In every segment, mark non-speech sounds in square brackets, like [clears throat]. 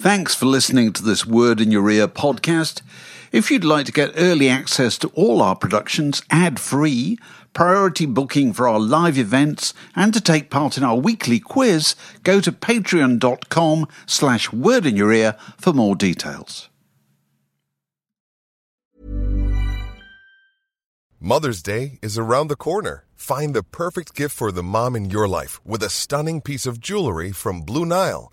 Thanks for listening to this Word in Your Ear podcast. If you'd like to get early access to all our productions ad free, priority booking for our live events, and to take part in our weekly quiz, go to patreon.com slash word in your ear for more details. Mother's Day is around the corner. Find the perfect gift for the mom in your life with a stunning piece of jewelry from Blue Nile.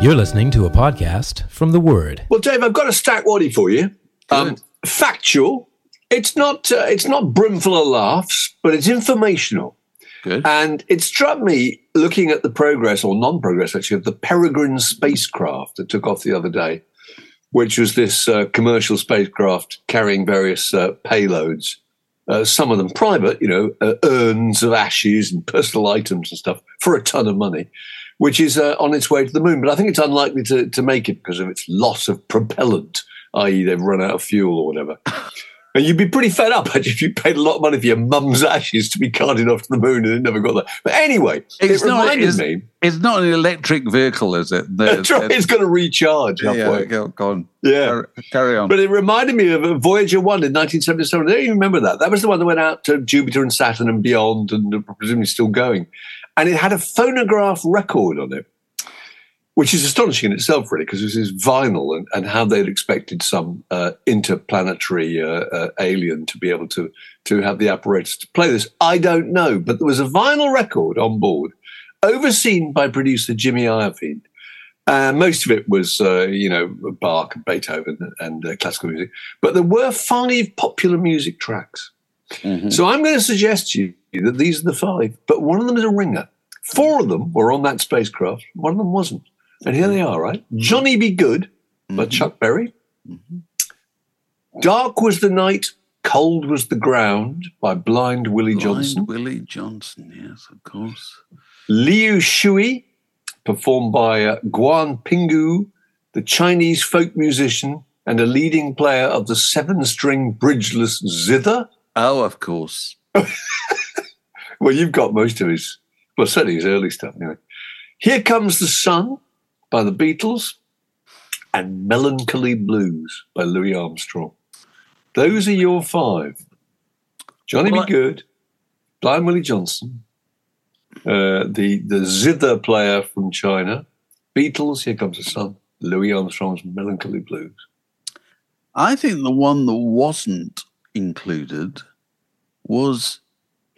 You're listening to a podcast from The Word. Well, Dave, I've got a stack waddy for you. Um, factual. It's not. Uh, it's not brimful of laughs, but it's informational. Good. And it struck me looking at the progress or non-progress actually of the Peregrine spacecraft that took off the other day, which was this uh, commercial spacecraft carrying various uh, payloads. Uh, some of them private, you know, uh, urns of ashes and personal items and stuff for a ton of money, which is uh, on its way to the moon. But I think it's unlikely to, to make it because of its loss of propellant, i.e., they've run out of fuel or whatever. [laughs] And you'd be pretty fed up [laughs] actually, if you paid a lot of money for your mum's ashes to be carted off to the moon and it never got there. But anyway, It's it not, reminded it's, me. it's not an electric vehicle, is it? The- right, it's going to recharge yeah, go, go on. Yeah. Carry, on. But it reminded me of Voyager 1 in 1977. I don't even remember that. That was the one that went out to Jupiter and Saturn and beyond and presumably still going. And it had a phonograph record on it, which is astonishing in itself, really, because this is vinyl and, and how they'd expected some uh, interplanetary uh, uh, alien to be able to, to have the apparatus to play this. I don't know. But there was a vinyl record on board, overseen by producer Jimmy Iovine. Uh, most of it was, uh, you know, Bach, and Beethoven, and uh, classical music. But there were five popular music tracks. So I'm going to suggest to you that these are the five, but one of them is a ringer. Four of them were on that spacecraft. One of them wasn't. And here they are, right? Mm-hmm. Johnny B. Goode by mm-hmm. Chuck Berry. Mm-hmm. Dark Was the Night, Cold Was the Ground by Blind Willie Johnson. Blind Willie Johnson, yes, of course. Liu Shui, performed by uh, Guan Pinghu, the Chinese folk musician and a leading player of the seven string bridgeless zither. Oh, of course. [laughs] Well, you've got most of his, well, certainly his early stuff anyway. Here Comes the Sun by the Beatles and Melancholy Blues by Louis Armstrong. Those are your five. Johnny Well, Be Good, Blind Willie Johnson, uh, the, the zither player from China, Beatles, Here Comes the Sun, Louis Armstrong's Melancholy Blues. I think the one that wasn't included was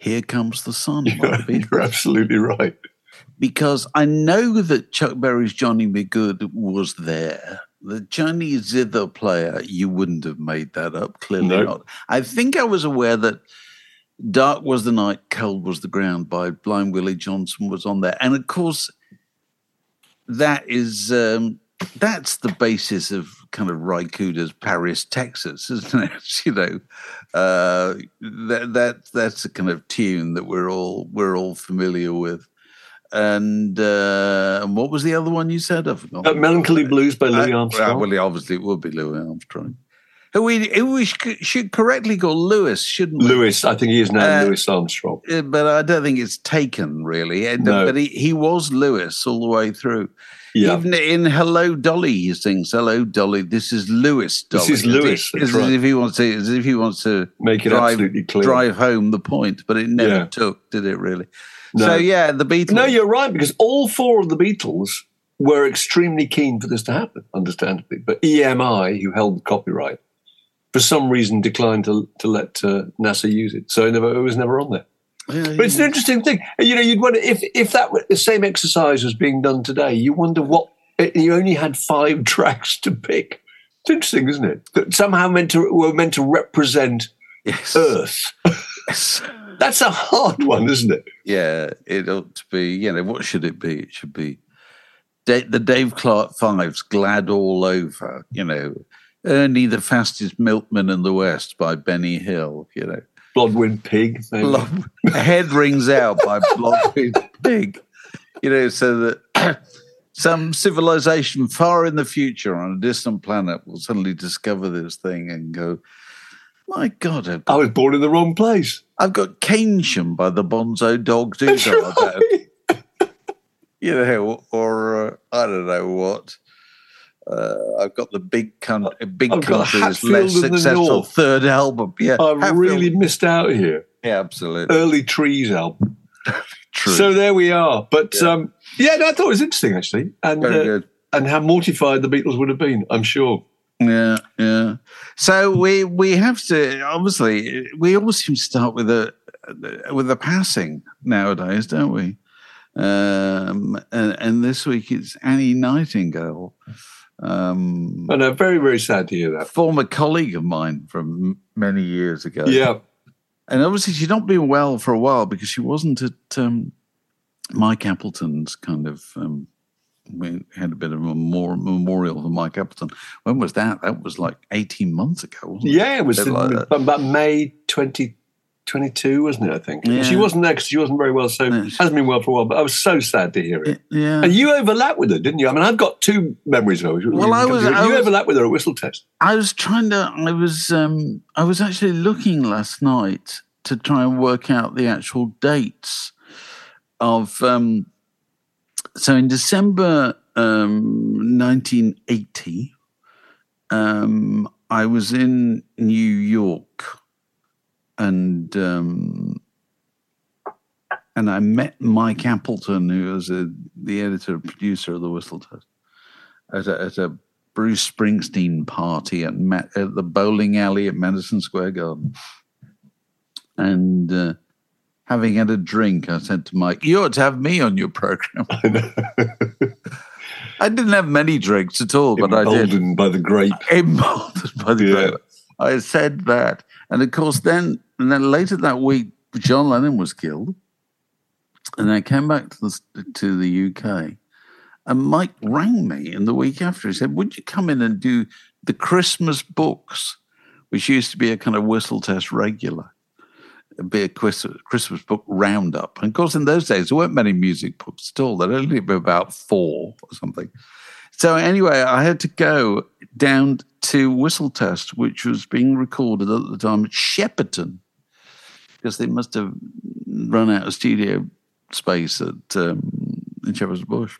Here Comes the Sun the You're absolutely right. because I know that Chuck Berry's Johnny B. Goode was there. The Chinese zither player, you wouldn't have made that up, clearly No. not. I think I was aware that Dark Was the Night, Cold Was the Ground by Blind Willie Johnson was on there. And of course, that is um, that's the basis of kind of Cooder's Paris, Texas, isn't it? [laughs] you know, uh, that that that's a kind of tune that we're all we're all familiar with. And uh, and what was the other one you said? I forgot. Uh, Melancholy Blues by Louis Uh, Armstrong. Well, obviously, it would be Louis Armstrong. Who we, who we should correctly call Lewis, shouldn't we? Lewis, I think he is now Uh, Louis Armstrong. Uh, but I don't think it's taken really. And, No. But he, he was Lewis all the way through. Yeah. Even in Hello Dolly, he sings Hello Dolly. This is Lewis Dolly. This is Lewis, It's that's as right. if he wants to, as if he wants to Make it drive, absolutely clear. drive home the point. But it never Yeah. took, did it? Really? No. So yeah, the Beatles. No, you're right because all four of the Beatles were extremely keen for this to happen, understandably. But EMI, who held the copyright, for some reason declined to to let uh, NASA use it, so it, never, it was never on there. Yeah, But it's an interesting thing. You know, you'd wonder if if that were, the same exercise was being done today. You wonder what eh, you only had five [laughs] tracks to pick. It's interesting, isn't it? That somehow meant to were meant to represent yes. Earth. Yes. [laughs] That's a hard one, isn't it? Yeah, it ought to be. You know, what should it be? It should be Da- the Dave Clark Fives, glad all over. You know, Ernie the fastest milkman in the West by Benny Hill. You know, Blodwyn Pig. head rings out by Blodwyn Pig. You know, so that [clears throat] some civilization far in the future on a distant planet will suddenly discover this thing and go, "My God, I've I was born in the wrong place. I've got Keynsham by the Bonzo Dog [laughs] Doodle." right. you know, or uh, I don't know what. Uh, I've got the big country, big I've country's less successful third album. Yeah, I've Hatfield- really missed out here. yeah, absolutely Early Trees album. [laughs] true. So there we are. But Yeah. um, yeah, no, I thought it was interesting actually, and Very uh, good. and how mortified the Beatles would have been. I'm sure. Yeah, yeah. So we we have to obviously we always seem to start with a with a passing nowadays, don't we? Um, and, and this week it's Annie Nightingale, um, I know, very very sad to hear that. former colleague of mine from many years ago. Yeah, And obviously, she'd not been well for a while because she wasn't at um, Mike Appleton's kind of. Um, we had a bit of a memor- memorial for Mike Appleton. When was that? That was like 18 months ago, wasn't it? yeah, it was in, like about May 2022, wasn't it? I think Yeah. she wasn't there because she wasn't very well, so No, hasn't been well for a while. But I was so sad to hear it. Yeah. And you overlap with her, didn't you? I mean, I've got two memories of her. Well, I was- You I was- overlap with her at Whistle Test. I was trying to. I was. Um, I was actually looking last night to try and work out the actual dates of. Um, so in December um, 1980, um, I was in New York, and um, and I met Mike Appleton, who was a, the editor and producer of the Whistle Test, at a, at a Bruce Springsteen party at, Ma- at the bowling alley at Madison Square Garden. And uh, having had a drink, I said to Mike, You ought to have me on your program. [laughs] I didn't have many drinks at all, but I did. Emboldened by the grape. Emboldened by the Yeah. grape. I said that. And of course, then, and then later that week, John Lennon was killed. And I came back to the, to the UK. And Mike rang me in the week after. He said, Would you come in and do the Christmas books, which used to be a kind of whistle test regular? Be a Christmas book roundup. And of course, in those days, there weren't many music books at all. There'd only be about four or something. So, anyway, I had to go down to Whistle Test, which was being recorded at the time at Shepperton, because they must have run out of studio space at um, in Shepherd's Bush.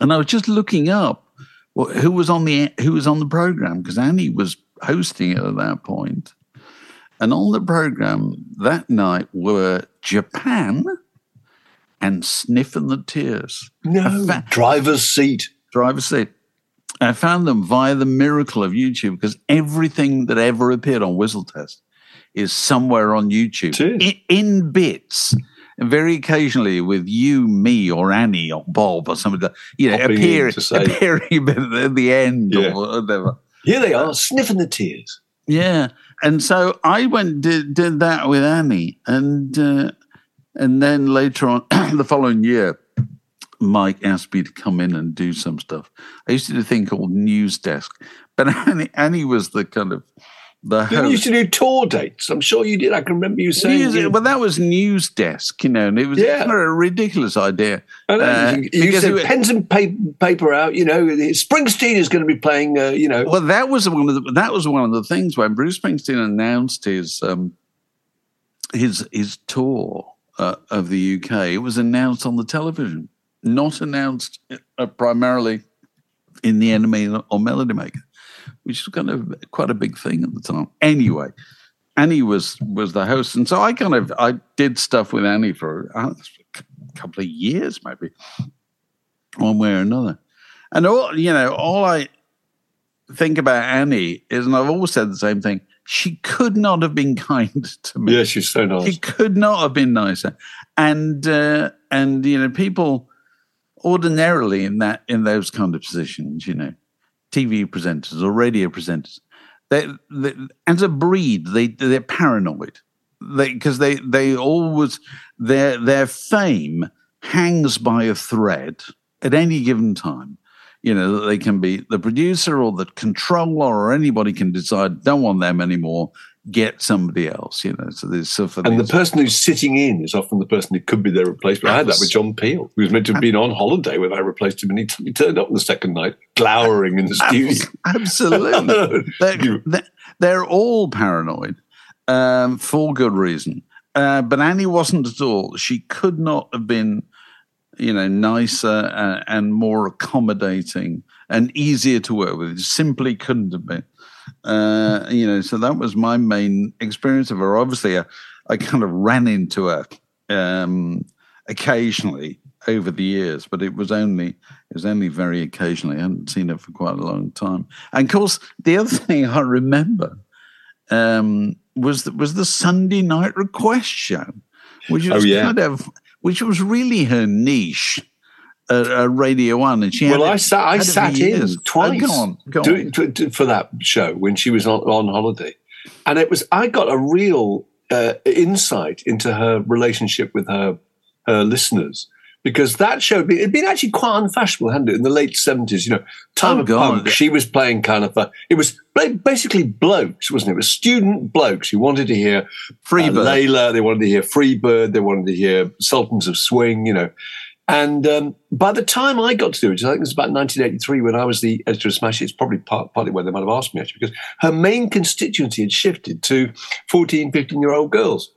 And I was just looking up what, who was on the who was on the program because Annie was hosting it at that point. And on the program that night were Japan and Sniff and the Tears. No, fa- driver's seat. Driver's seat. I found them via the miracle of YouTube because everything that ever appeared on Whistle Test is somewhere on YouTube in, in bits. And very occasionally with you, me, or Annie, or Bob, or somebody, you know, Popping in appear, say- appearing a [laughs] at the end Yeah. or whatever. Here they are, sniffing the tears. Yeah, and so I went did did that with Annie, and uh, and then later on [clears throat] the following year, Mike asked me to come in and do some stuff. I used to do a thing called News Desk, but [laughs] Annie Annie was the kind of the You used to do tour dates. I'm sure you did. I can remember you saying. News- you- well, that was News Desk, you know, and it was Yeah. kind of a ridiculous idea. I know, uh, you said was- pens and paper, paper out. You know, Springsteen is going to be playing. Uh, you know, Well, that was one of the, that was one of the things when Bruce Springsteen announced his um, his his tour uh, of the UK. It was announced on the television, not announced uh, primarily in the NME or Melody Maker, which was kind of quite a big thing at the time. Anyway, Annie was was the host, and so I kind of I did stuff with Annie for a couple of years, maybe, one way or another. And all you know, all I think about Annie is, and I've always said the same thing. She could not have been [laughs] kind to me. Yeah, she's so nice. She could not have been nicer. And uh, and you know, people ordinarily in that in those kind of positions, you know, TV presenters or radio presenters, they, they as a breed, they they're paranoid. They because they they always their their fame hangs by a thread at any given time. You know, they can be the producer or the controller or anybody can decide, don't want them anymore, get somebody else, you know. So there's so for And the person who's sitting in is often the person who could be their replacement. I had that with John Peel, who was meant to have been on holiday when I replaced him, and he, t- he turned up the second night, glowering in the studio. Absolutely. [laughs] they're, they're, all paranoid um, for good reason. Uh, but Annie wasn't at all. She could not have been, you know, nicer uh, and more accommodating and easier to work with. It simply couldn't have been. Uh, you know, so that was my main experience of her. Obviously, I, I kind of ran into her um, occasionally over the years, but it was only it was only very occasionally. I hadn't seen her for quite a long time. And of course, the other [laughs] thing I remember um, was the, was the Sunday night request show, which was Oh, yeah. kind of which was really her niche. At, at Radio One, and she well, I sat, I had it for sat in years. twice go on, go on. to- to- for that show when she was on, on holiday, and it was I got a real uh, insight into her relationship with her her listeners because that show it had been actually quite unfashionable, hadn't it, in the late seventies? You know, time Oh, of God. punk. She was playing kind of a, it was basically blokes, wasn't it? It was student blokes who wanted to hear Freebird. uh, Layla. They wanted to hear Freebird. They wanted to hear Sultans of Swing. You know, and um, by the time I got to do it, I think it was about 1983 when I was the editor of Smash. It's probably part, partly where they might have asked me actually, because her main constituency had shifted to 14, 15 year old girls,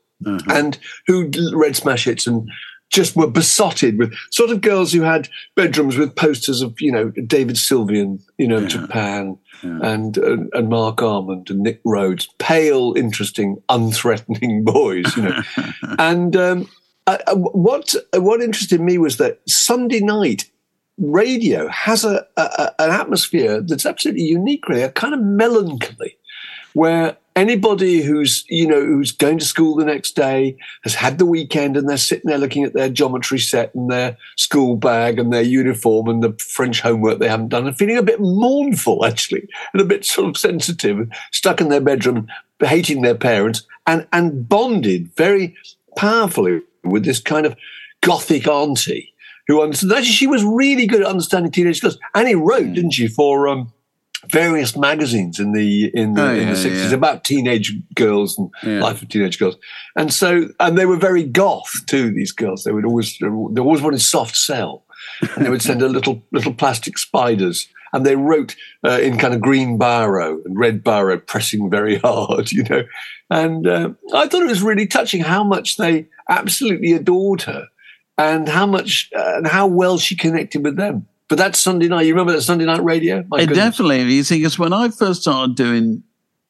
and who read Smash Hits and just were besotted with sort of girls who had bedrooms with posters of you know David Sylvian, you know Japan, and, and and Marc Almond and Nick Rhodes, pale, interesting, unthreatening [laughs] boys, you know. [laughs] and um, Uh, uh, I, I- what uh, what interested me was that Sunday night radio has a, a an atmosphere that's absolutely unique, really, a kind of melancholy, where anybody who's you know who's going to school the next day has had the weekend and they're sitting there looking at their geometry set and their school bag and their uniform and the French homework they haven't done and feeling a bit mournful actually and a bit sort of sensitive stuck in their bedroom hating their parents and and bonded very powerfully with this kind of gothic auntie who understood actually she was really good at understanding teenage girls. And he wrote didn't she for um various magazines in the in the, Oh, in yeah, the 60s yeah. about teenage girls and Yeah. life of teenage girls. And so and they were very goth too these girls. They would always they always wanted Soft Cell and they would send a little little plastic spiders and they wrote uh, in kind of green biro and red biro pressing very [laughs] hard you know and uh, i thought it was really touching how much they absolutely adored her and how much uh, and how well she connected with them but that sunday night you remember that sunday night radio My goodness. definitely. You see, because when I first started doing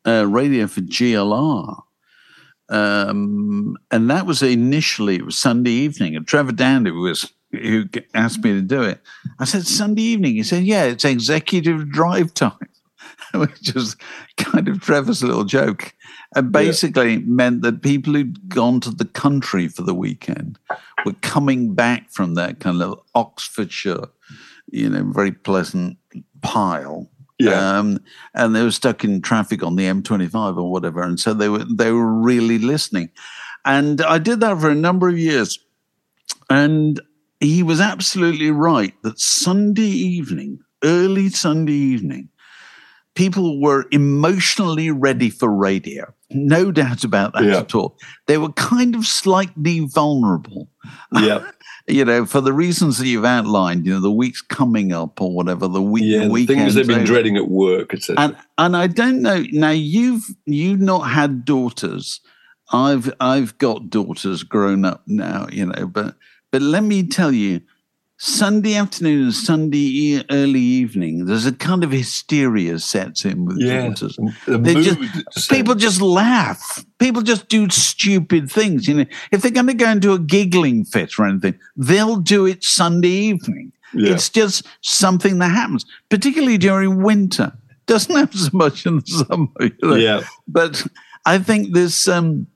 uh, radio for GLR, um, and that was initially it was Sunday evening, and Trevor Dandy was who asked me to do it. I said Sunday evening. He said, "Yeah, it's executive drive time," [laughs] which was kind of Trevor's little joke, and basically meant that people who'd gone to the country for the weekend were coming back from that kind of Oxfordshire, you know, very pleasant pile. Yeah. Um, and they were stuck in traffic on the M25 or whatever, and so they were they were really listening. And I did that for a number of years, and he was absolutely right that Sunday evening, early Sunday evening, people were emotionally ready for radio. No doubt about that Yeah. at all. They were kind of slightly vulnerable yeah [laughs] you know, for the reasons that you've outlined, you know, the week's coming up or whatever, the week, yeah the things they've been dreading at work etc And and I don't know. Now you've you've not had daughters. I've I've got daughters grown up now, you know, but but let me tell you, Sunday afternoon, Sunday early evening, there's a kind of hysteria sets in with Yeah, daughters. the They just- People just laugh. People just do stupid things. You know, if they're going to go into a giggling fit or anything, they'll do it Sunday evening. Yeah. It's just something that happens, particularly during winter. Doesn't happen so much in the summer. You know? Yeah. But I think this, um,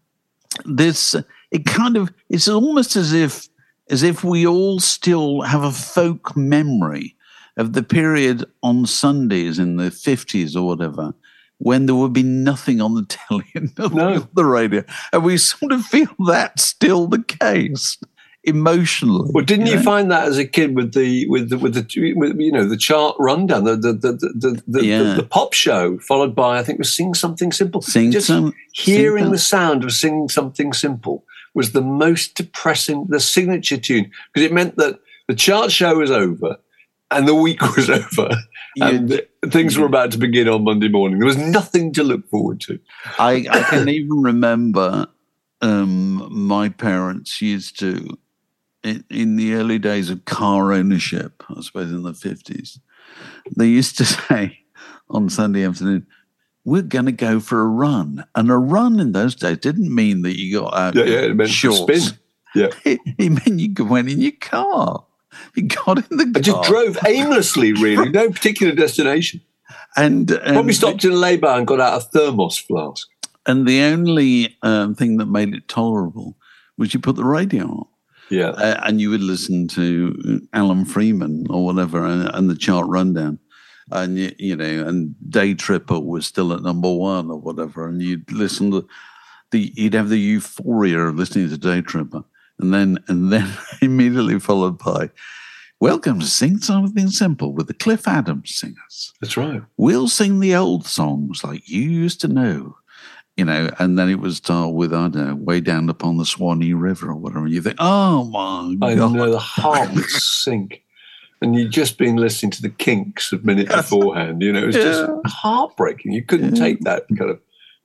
this, it kind of, it's almost as if, as if we all still have a folk memory of the period on Sundays in the fifties or whatever, when there would be nothing on the [laughs] telly and nothing No. on the radio, and we sort of feel that's still the case emotionally. Well, didn't you know? find that as a kid with the with the with the with, you know the chart rundown, the the the the, the, Yeah. the, the pop show, followed by I think it was sing something simple. Sing Just some- hearing sing the sound of singing something simple was the most depressing, the signature tune because it meant that the chart show was over and the week [laughs] was over. And things were about to begin on Monday morning. There was nothing to look forward to. I, I can [laughs] even remember um, my parents used to, in, in the early days of car ownership, I suppose in the 50s, they used to [laughs] say on Sunday afternoon, we're going to go for a run. And a run in those days didn't mean that you got out Yeah, yeah, it meant shorts. spin. Yeah. [laughs] It, it meant you went in your car. You got in the car. I just drove aimlessly, really, no particular destination. And, and Probably stopped in lay-by and got out a thermos flask. And the only um, thing that made it tolerable was you put the radio on. Yeah. uh, and you would listen to Alan Freeman or whatever, and, and the chart rundown, and you, you know, and Day Tripper was still at number one or whatever, and you'd listen to the, you'd have the euphoria of listening to Day Tripper, and then and then [laughs] immediately followed by, "Welcome to Sing Something Simple with the Cliff Adams Singers. That's right. We'll sing the old songs like you used to know." You know, and then it would start with I don't know, way down upon the Swanee River or whatever. And you think, oh my I god, know the [laughs] heart would sink. And you'd just been listening to the kinks a minute beforehand. You know, it was just heartbreaking. You couldn't take that kind of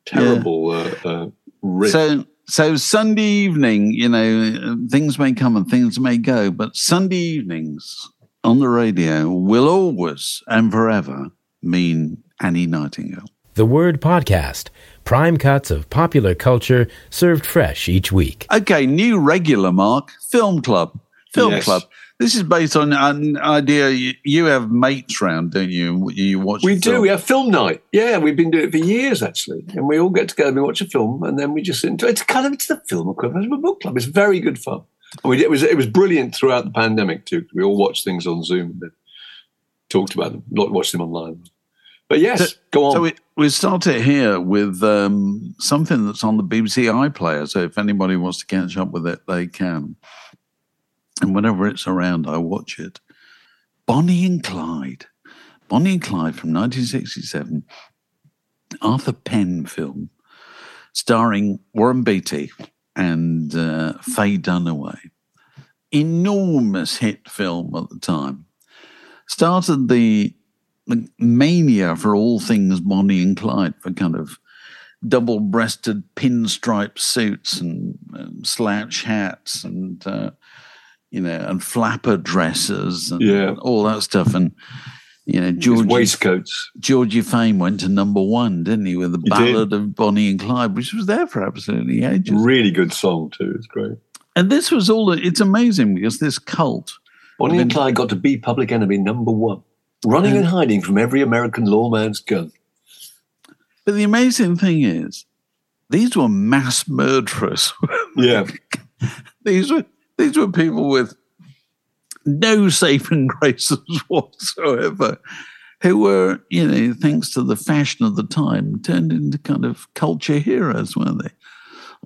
terrible uh, uh, risk. So, so Sunday evening, you know, things may come and things may go, but Sunday evenings on the radio will always and forever mean Annie Nightingale. The Word Podcast. Prime cuts of popular culture served fresh each week. Okay, new regular mark, Film Club. Film Yes. Club. This is based on an idea you, you have mates round, don't you? You watch. we do. film. We have film night. Yeah, we've been doing it for years actually, and we all get together, we watch a film, and then we just enjoy. It's kind of it's the film equivalent of a book club. It's very good fun. And we, it was it was brilliant throughout the pandemic too. We all watched things on Zoom and then talked about them, not watched them online. But yes, So- go on. So we, we start it here with um, something that's on the BBC iPlayer. So if anybody wants to catch up with it, they can. And whenever it's around, I watch it. Bonnie and Clyde. Bonnie and Clyde from 1967. Arthur Penn film starring Warren Beatty and uh, Faye Dunaway. Enormous hit film at the time. Started the the mania for all things Bonnie and Clyde for kind of double breasted pinstripe suits and um, slouch hats and, uh, you know, and flapper dresses and Yeah. all that stuff. And, you know, His Georgie, waistcoats. Georgie Fame went to number one, didn't he, with the He did. ballad of Bonnie and Clyde, which was there for absolutely ages. Really good song too. It's great. And this was all, it's amazing because this cult, Bonnie and Clyde got to be public enemy number one, running and hiding from every American lawman's gun. but the amazing thing is, these were mass murderers. [laughs] Yeah, these were these were people with no saving [laughs] graces whatsoever, who were, you know, thanks to the fashion of the time, turned into kind of culture heroes, weren't they?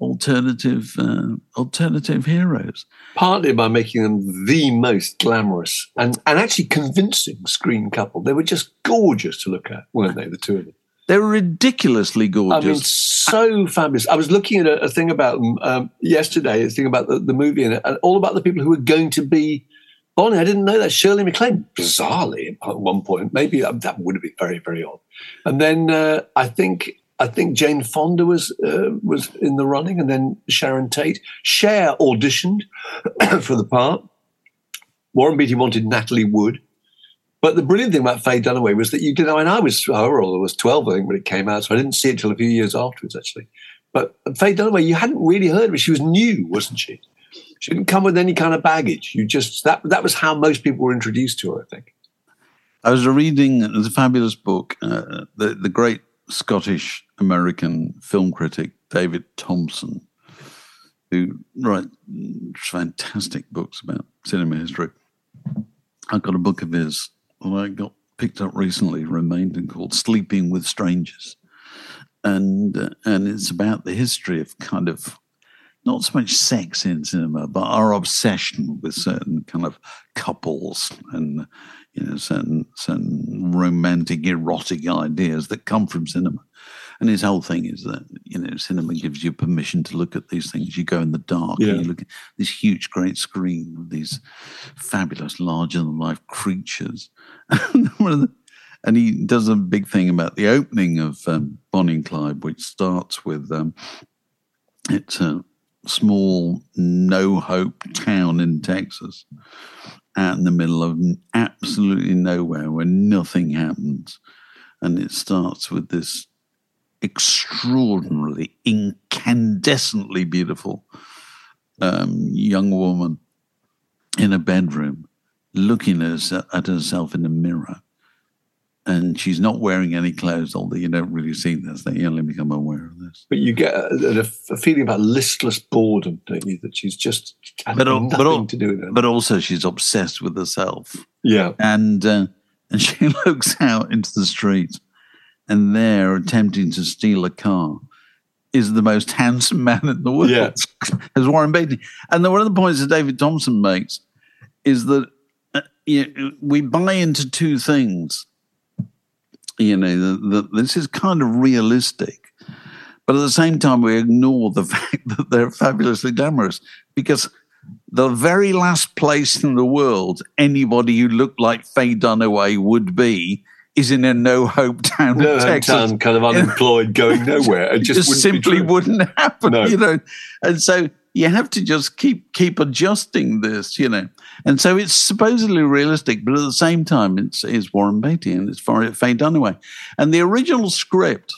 Alternative, uh, alternative heroes. partly by making them the most glamorous and, and actually convincing screen couple. They were just gorgeous to look at, weren't they? The two of them. They were ridiculously gorgeous. I mean, so fabulous. I was looking at a, a thing about them um, yesterday, a thing about the, the movie and, and all about the people who were going to be Bonnie. I didn't know that. Shirley MacLaine, bizarrely, at one point, maybe that, that would have been very, very odd. And then uh, I think I think Jane Fonda was uh, was in the running, and then Sharon Tate. Cher auditioned [clears throat] for the part. Warren Beatty wanted Natalie Wood. But the brilliant thing about Faye Dunaway was that you did. I mean, I was I was twelve, I think, when it came out, so I didn't see it till a few years afterwards, actually. But Faye Dunaway, you hadn't really heard of her. She was new, wasn't she? She didn't come with any kind of baggage. You just that that was how most people were introduced to her. I think. I was reading the fabulous book, uh, the the great Scottish American film critic David Thomson, who writes fantastic books about cinema history. I got a book of his that I got picked up recently, remained and called "Sleeping with Strangers," and uh, and it's about the history of kind of not so much sex in cinema, but our obsession with certain kind of couples and you know certain certain romantic, erotic ideas that come from cinema. And his whole thing is that you know cinema gives you permission to look at these things. You go in the dark Yeah. and you look at this huge, great screen with these fabulous, larger than life creatures. [laughs] One of the- and he does a big thing about the opening of um, Bonnie and Clyde, which starts with um, it's a small, no hope town in Texas, out in the middle of absolutely nowhere where nothing happens. And it starts with this extraordinarily, incandescently beautiful um, young woman in a bedroom looking at, at herself in a mirror. And she's not wearing any clothes, although you don't really see this. They only become aware of this. But you get a, a, a feeling about listless boredom, don't you? That she's just But nothing but to do with it. But also, she's obsessed with herself. yeah, and uh, and she [laughs] looks out into the street, and there, attempting to steal a car, is the most [laughs] handsome man in the world, Yeah. [laughs] as Warren Beatty. And then one of the points that David Thomson makes is that uh, you know, we buy into two things. You know that, that this is kind of realistic, but at the same time, we ignore the [laughs] fact that they're fabulously glamorous because the very last place in the world anybody who looked like Faye Dunaway would be is in a no hope town no Texas. hometown, kind of unemployed, going [laughs] nowhere. It just, just, wouldn't simply wouldn't happen, No. you know. And so you have to just keep keep adjusting this, you know. And so it's supposedly realistic, but at the same time, it's, it's Warren Beatty and it's Faye Dunaway. And the original script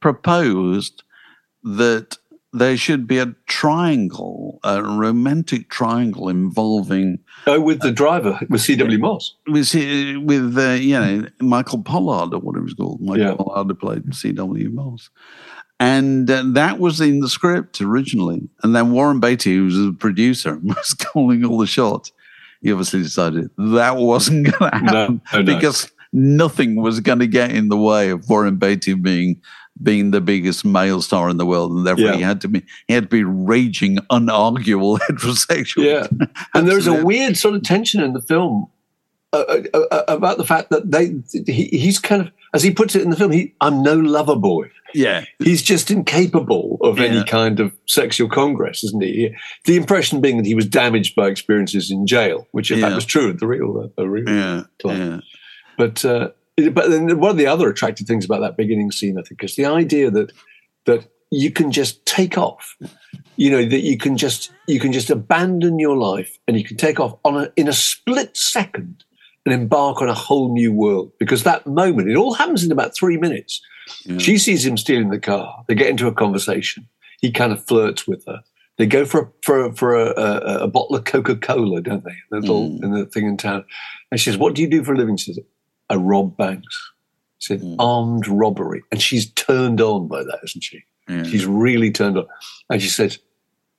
proposed that there should be a triangle, a romantic triangle involving Oh, with the driver, with C.W. Moss. with with uh, you know Michael Pollard or whatever he's called. Michael Yeah. Pollard played C.W. Moss, and uh, that was in the script originally. And then Warren Beatty, who was the producer, [laughs] was calling all the shots. He obviously decided that wasn't going to No, happen oh, no. because nothing was going to get in the way of Warren Beatty being being the biggest male star in the world, and therefore Yeah. he had to be he had to be raging, unarguable [laughs] heterosexual. Yeah, and there's a weird sort of tension in the film uh, uh, uh, about the fact that they he, he's kind of, as he puts it in the film, he I'm no lover boy. yeah, He's just incapable of Yeah. any kind of sexual congress, isn't he? The impression being that he was damaged by experiences in jail, which fact Yeah. was true the real, uh, the real yeah, Clyde. yeah. But uh, but then one of the other attractive things about that beginning scene, I think, is the idea that that you can just take off. You know that you can just you can just abandon your life and you can take off on a, in a split second and embark on a whole new world. Because that moment, it all happens in about three minutes. Yeah. She sees him stealing the car. They get into a conversation. He kind of flirts with her. They go for a, for a, for a, a, a bottle of Coca Cola, don't they? The little Mm. in the thing in town. And she says, "What do you do for a living?" She says, "I rob banks." She said, Mm. "Armed robbery," and she's turned on by that, isn't she? yeah. She's really turned on. And she said,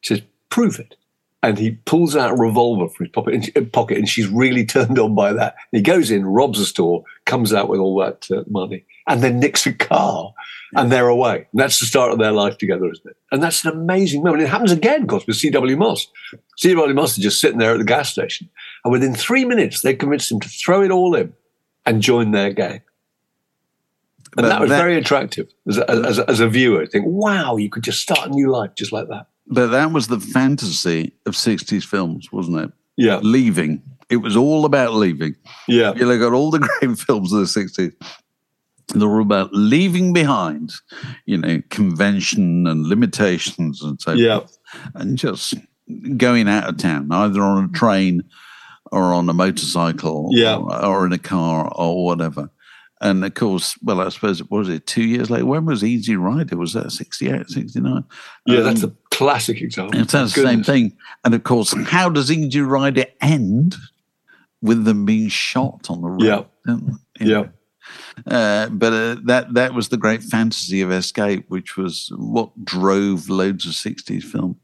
she says, prove it. And he pulls out a revolver from his pocket and, uh, pocket, and she's really turned on by that. And he goes in, robs a store, comes out with all that uh, money, and then nicks a car, and they're away. And that's the start of their life together, isn't it? And that's an amazing moment. It happens again, of course, with C.W. Moss. C.W. Moss is just sitting there at the gas station, and within three minutes, they convinced him to throw it all in and join their gang. And But that was that- very attractive as a, as, a, as a viewer. Think, wow, you could just start a new life just like that. But that was the fantasy of 60s films, wasn't it? Yeah, Leaving. It was all about leaving. yeah, You look at all the [laughs] great films of the 60s, they're all about leaving behind, you know, convention and limitations and so yeah, forth, and just going out of town, either on a train or on a motorcycle Yeah. or, or in a car or whatever. And of course, well, I suppose it was it two years later. When was Easy Rider? Was that 68, 69? Yeah, Um, that's a classic example. It's the same thing. And of course, how does Easy Rider end? With them being shot on the road. Yeah. Yeah. Uh, but uh, that that was the great fantasy of Escape, which was what drove loads of '60s film.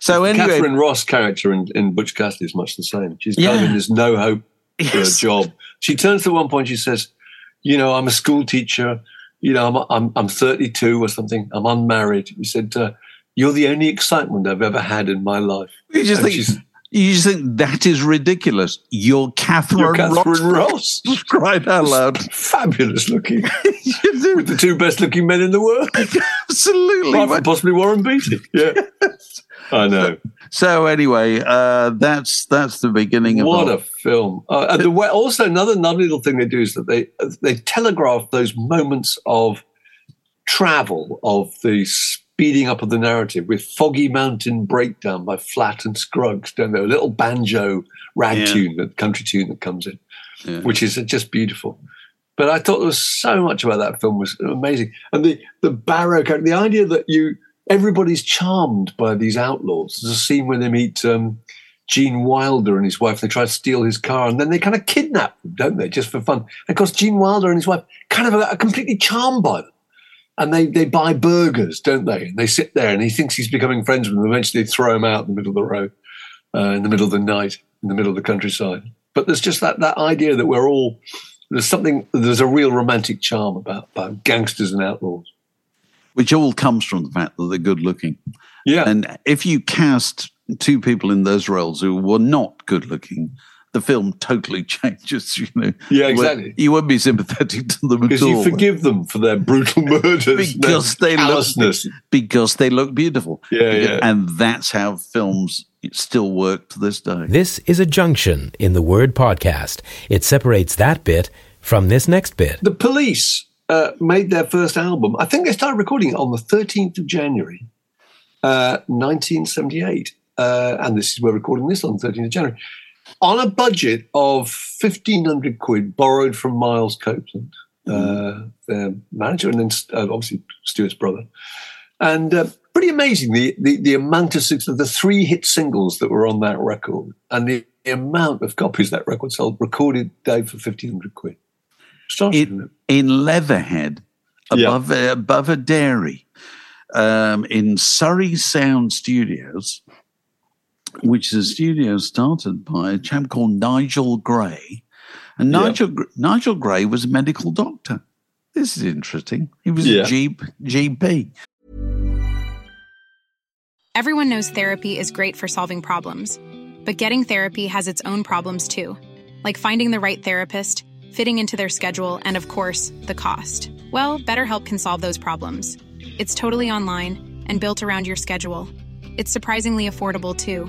So anyway, Katharine Ross character in, in Butch Cassidy is much the same. She's kind of Yeah. in this no hope for Yes. a job. She turns to one point. She says, "You know, I'm a school teacher. You know, I'm I'm, I'm 32 or something. I'm unmarried." He said, uh, "You're the only excitement I've ever had in my life." you just And think you just think that is ridiculous. You're Katharine, You're Katharine Ross. Ross. Cried out loud. Fabulous looking, [laughs] with the two best looking men in the world, [laughs] Absolutely. apart from possibly Warren Beatty. Yeah, I know. So anyway, uh, that's that's the beginning of What a film! Uh, and the way, also, another another little thing they do is that they they telegraph those moments of travel of the speeding up of the narrative with "Foggy Mountain Breakdown" by Flatt and Scruggs. Don't they? A little banjo rag Yeah. tune, that country tune that comes in, Yeah. which is just beautiful. But I thought there was so much about that film was amazing, and the the Barrow character, the idea that you everybody's charmed by these outlaws. There's a scene where they meet um, Gene Wilder and his wife. They try to steal his car, and then they kind of kidnap them, don't they, just for fun? And of course, Gene Wilder and his wife kind of are, are completely charmed by them. And they, they buy burgers, don't they? And they sit there, and he thinks he's becoming friends with them. Eventually, they throw him out in the middle of the road, uh, in the middle of the night, in the middle of the countryside. But there's just that, that idea that we're all there's something there's a real romantic charm about, about gangsters and outlaws. which all comes from the fact that they're good looking. Yeah, And if you cast two people in those roles who were not good looking, the film totally [laughs] changes. You know, Yeah, exactly. You won't be sympathetic to them at because all you forgive them for their brutal [laughs] murders, because they look because they look beautiful. Yeah, yeah. And that's how films still work to this day. This is a junction in the word podcast. It separates that bit from this next bit. The Police uh, made their first album. I think they started recording it on the 13th of January, uh, 1978. Uh, and this is we're recording this on the 13th of January. On a budget of 1,500 quid borrowed from Miles Copeland, uh, their manager, and then uh, obviously Stuart's brother. And uh, pretty amazing the, the, the amount of six of the three hit singles that were on that record and the, the amount of copies that record sold recorded day for 1,500 quid. It? in Leatherhead, Yeah. above a, above a dairy, um, in Surrey Sound Studios, which is a studio started by a chap called Nigel Gray, and Nigel Gr- Nigel Gray was a medical doctor. This is interesting. He was Yeah. a G, GP. Everyone knows therapy is great for solving problems, but getting therapy has its own problems too, like finding the right therapist, fitting into their schedule, and of course, the cost. Well, BetterHelp can solve those problems. It's totally online and built around your schedule. It's surprisingly affordable too.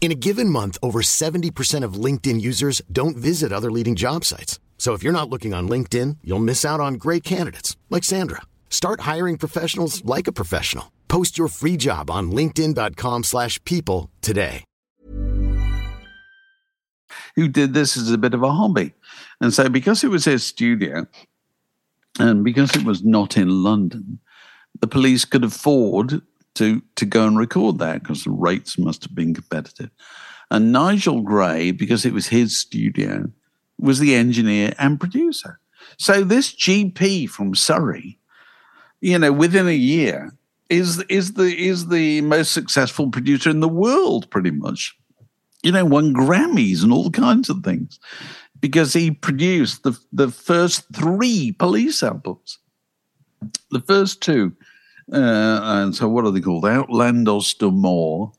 In a given month, over 70% of LinkedIn users don't visit other leading job sites. So if you're not looking on LinkedIn, you'll miss out on great candidates like Sandra. Start hiring professionals like a professional. Post your free job on linkedin.com/people today. who did this as a bit of a hobby. And so, because it was his studio, And because it was not in London, the police could afford to, to go and record that because the rates must have been competitive. And Nigel Gray, because it was his studio, was the engineer and producer. So this GP from Surrey, you know, within a year, is is the is the most successful producer in the world, pretty much. You know, won Grammys and all kinds of things because he produced the the first three police albums. The first two, uh, and so what are they called? Outlandos d'Amour.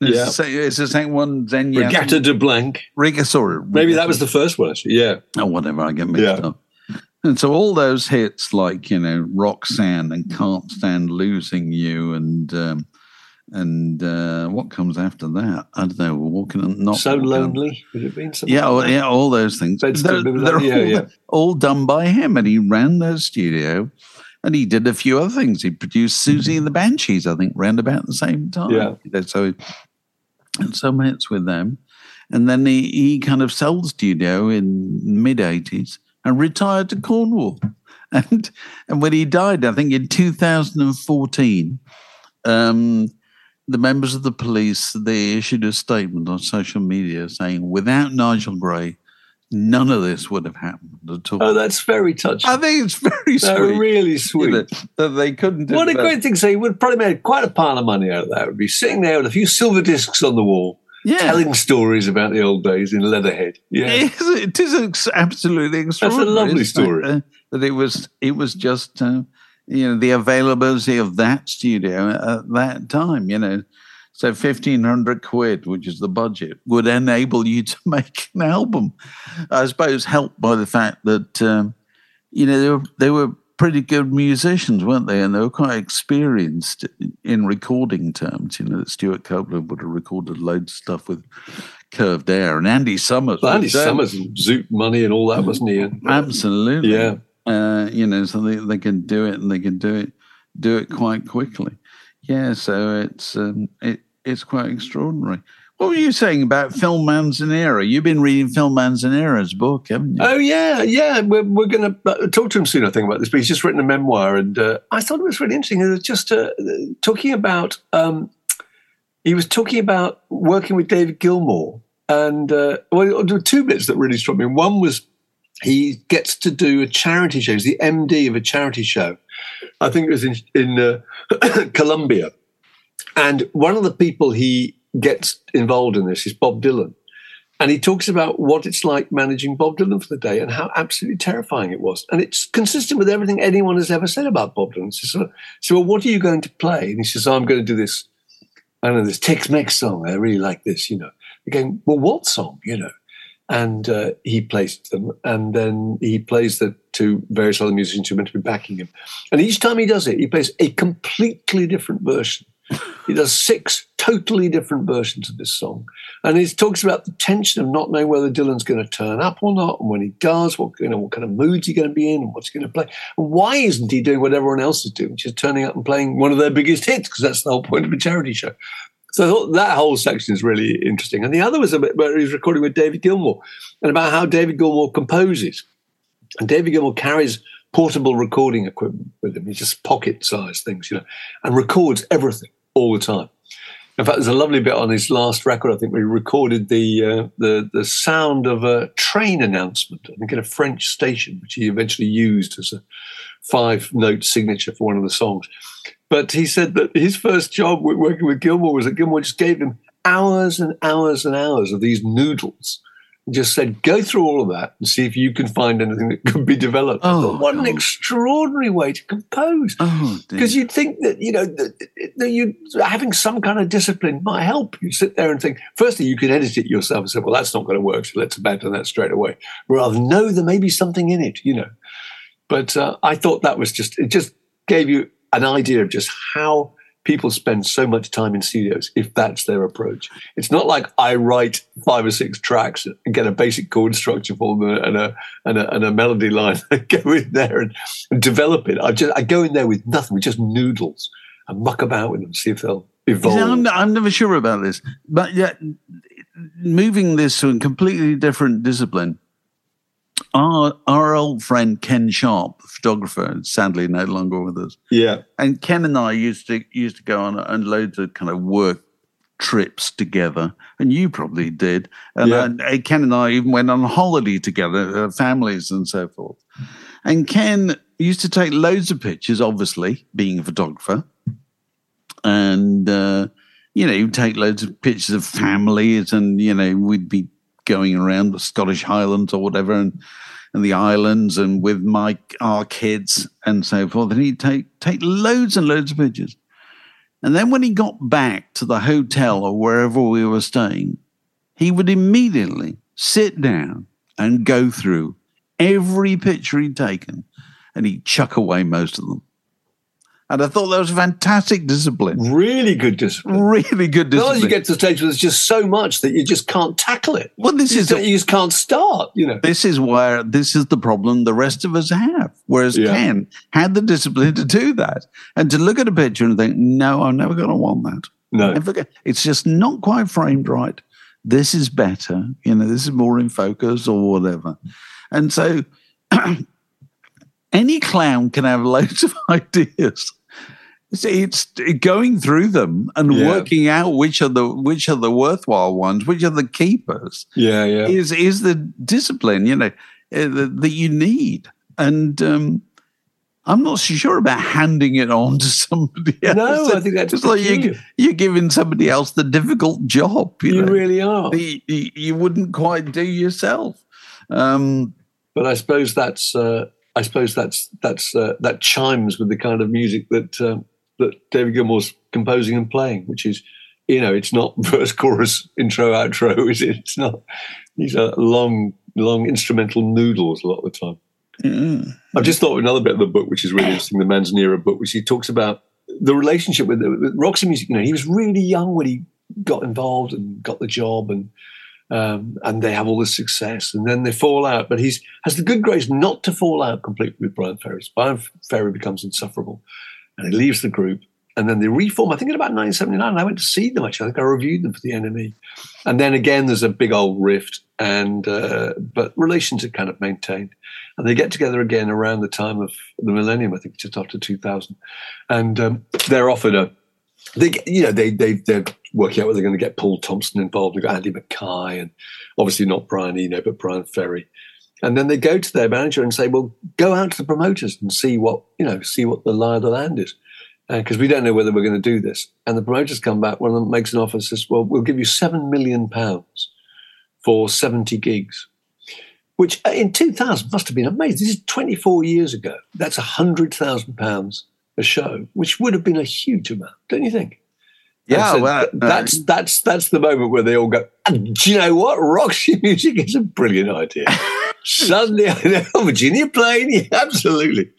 It's, Yeah. it's the same one. Then Reggatta de Blanc. Rega, sorry, Maybe that was the first one, actually. Yeah. or whatever. I get mixed Yeah. up. And so all those hits like you know Roxanne and Can't Stand Losing You and um, and uh, what comes after that? I don't know. Walking on not so lonely. Would it have been something? Yeah, like all, yeah, all those things. They're, they're yeah, all, yeah. all done by him, and he ran the studio, and he did a few other things. He produced Siouxsie and the Banshees, I think, round about the same time. Yeah. You know, so and some hits with them, and then he he kind of sold the studio in mid eighties and retired to Cornwall, [laughs] and and when he died, I think in two thousand and fourteen. Um, the members of the police they issued a statement on social media saying, "Without Nigel Gray, none of this would have happened at all." Oh, that's very touching. I think it's very They're sweet. really you sweet. know, that they couldn't. do What a that. great thing to say. He would probably made quite a pile of money out of that. Would be sitting there with a few silver discs on the wall, Yeah. telling stories about the old days in Leatherhead. Yeah. [laughs] It is, it is absolutely extraordinary. lovely isn't it? story. Uh, that it was it was just uh, you know the availability of that studio at that time. You know, so fifteen hundred quid, which is the budget, would enable you to [laughs] make an album. I suppose helped by the fact that um, you know they were they were pretty good musicians, weren't they? And they were quite experienced in recording terms. You know, that Stewart Copeland would have recorded loads of stuff with Curved Air, and Andy Summers. Well, Andy um, Summers and Zoot Money and all that, wasn't he? Absolutely. Yeah. Uh, you know, so they, they can do it and they can do it do it quite quickly. Yeah, so it's um, it it's quite extraordinary. What were you saying about Phil Manzanera? You've been reading Phil Manzanera's book, haven't you? Oh yeah, yeah. We're, we're going to talk to him soon, I think, about this. But he's just written a memoir, and uh, I thought it was really interesting. It was just uh, talking about. Um, he was talking about working with David Gilmour, and uh, well, there were two bits that really struck me. One was he gets to do a charity show. He's the MD of a charity show. I think it was in in uh, [coughs] Colombia, and one of the people he gets involved in this is Bob Dylan. And he talks about what it's like managing Bob Dylan for the day and how absolutely terrifying it was. And it's consistent with everything anyone has ever said about Bob Dylan. So, so, well, what are you going to play? And he says, oh, I'm going to do this, I don't know, this Tex Mex song. I really like this, you know. They're well, what song, you know? And uh, he plays them. And then he plays the to various other musicians who are meant to be backing him. And each time he does it, he plays a completely different version. He does six totally different versions of this song. And he talks about the tension of not knowing whether Dylan's going to turn up or not, and when he does, what you know, what kind of moods he's going to be in, and what's he going to play. And why isn't he doing what everyone else is doing, which is turning up and playing one of their biggest hits? Because that's the whole point of a charity show. So I thought that whole section is really interesting. And the other was a bit where he's recording with David Gilmour and about how David Gilmour composes. And David Gilmour carries portable recording equipment with him. He just pocket-sized things, you know, and records everything all the time. In fact, there's a lovely bit on his last record. I think we recorded the uh, the the sound of a train announcement. I think at a French station, which he eventually used as a five note signature for one of the songs. But he said that his first job working with Gilmour was that Gilmour just gave him hours and hours and hours of these noodles. Just said, go through all of that and see if you can find anything that could be developed. Oh, what an God. extraordinary way to compose Oh, because you'd think that you know that, that you having some kind of discipline might help you sit there and think firstly you could edit it yourself and say well that's not going to work so let's abandon that straight away rather than no there may be something in it you know but uh, i thought that was just it just gave you an idea of just how people spend so much time in studios if that's their approach it's not like i write five or six tracks and get a basic chord structure for them and a, and a, and a melody line [laughs] and go in there and, and develop it i just i go in there with nothing with just noodles and muck about with them see if they'll evolve I'm, I'm never sure about this, but yet moving this to a completely different discipline. Our our old friend Ken Sharp, the photographer, sadly no longer with us. Yeah. And Ken and I used to used to go on, on loads of kind of work trips together, and you probably did. And Yeah. uh, Ken and I even went on holiday together, uh, families and so forth. And Ken used to take loads of pictures, obviously being a photographer, and uh, you know, he'd take loads of pictures of families, and you know, we'd be going around the Scottish Highlands or whatever, and and the islands, and with my our kids and so forth. And he'd take take loads and loads of pictures. And then when he got back to the hotel or wherever we were staying, he would immediately sit down and go through every picture he'd taken, and he'd chuck away most of them. And I thought that was fantastic discipline. Really good discipline. Really good discipline. as you get to the stage where there's just so much that you just can't tackle it. well, this You is just, you just can't start, you know. this is where this is the problem the rest of us have. Whereas Yeah. Ken had the discipline to do that and to look at a picture and think, no, I'm never going to want that. No. Never It's just not quite framed right. This is better. You know, this is more in focus or whatever. And so [clears throat] any clown can have [laughs] loads of [laughs] ideas. It's, it's going through them and Yeah. working out which are the which are the worthwhile ones, which are the keepers Yeah, yeah. is is the discipline you know uh, that, you need and um i'm not so sure about handing it on to [laughs] somebody else No, I think that's it's like you, you're giving somebody else the difficult job you, You know, really are. you, you wouldn't quite do yourself um But I suppose that's uh, I suppose that's that's uh, that chimes with the kind of music that um, that David Gilmour's composing and playing, which is you know it's not [laughs] verse chorus intro outro, is it? It's not. These are long long instrumental noodles a lot of the time. mm, I've just thought of another bit of the book, which is really interesting, the Manzanera book, which he talks about the relationship with, with Roxy Music. You know, he was really young when he got involved and got the job, and um, and they have all this success, and then they fall out. But he's has the good grace not to fall out completely with Bryan Ferry. Bryan Ferry becomes insufferable, and he leaves the group. And then they reform. I think in about 1979, I went to see them. Actually, I think I reviewed them for the NME. And then again, there's a big old rift, and uh, but relations are kind of maintained and they get together again around the time of the millennium, I think, just after 2000, and um, they're offered a. They, you know, they they they're working out whether they're going to get Paul Thompson involved. They've got Andy Mackay, and obviously not Brian Eno, but Bryan Ferry. And then they go to their manager and say, "Well, go out to the promoters and see what you know, see what the lie of the land is, because we don't know whether we're going to do this." And the promoters come back. One of them makes an offer, and says, "Well, we'll give you seven million pounds for seventy gigs." which uh, in 2000 must have been amazing. This is 24 years ago. That's £100,000 a show, which would have been a huge amount, don't you think? Yeah so well, th- that's that's that's the moment where they all go. "And Do you know what? Roxy music is a brilliant idea. [laughs] Suddenly, I know oh, Virginia Plain. [laughs] Yeah, absolutely.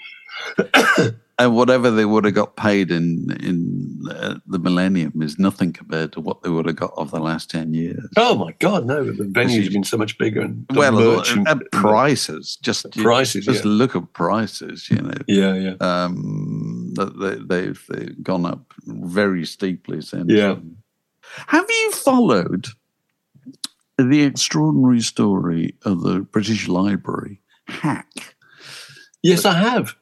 And whatever they would have got paid in in uh, the millennium is nothing compared to what they would have got over the last 10 years Oh my God, no! The venues have been so much bigger and well, and, and prices, just Prices, just yeah. look at prices. You know, Yeah, yeah. um, that they, they've, they've gone up very steeply since. Yeah. Have you followed the extraordinary story of the British Library hack? Yes, I have.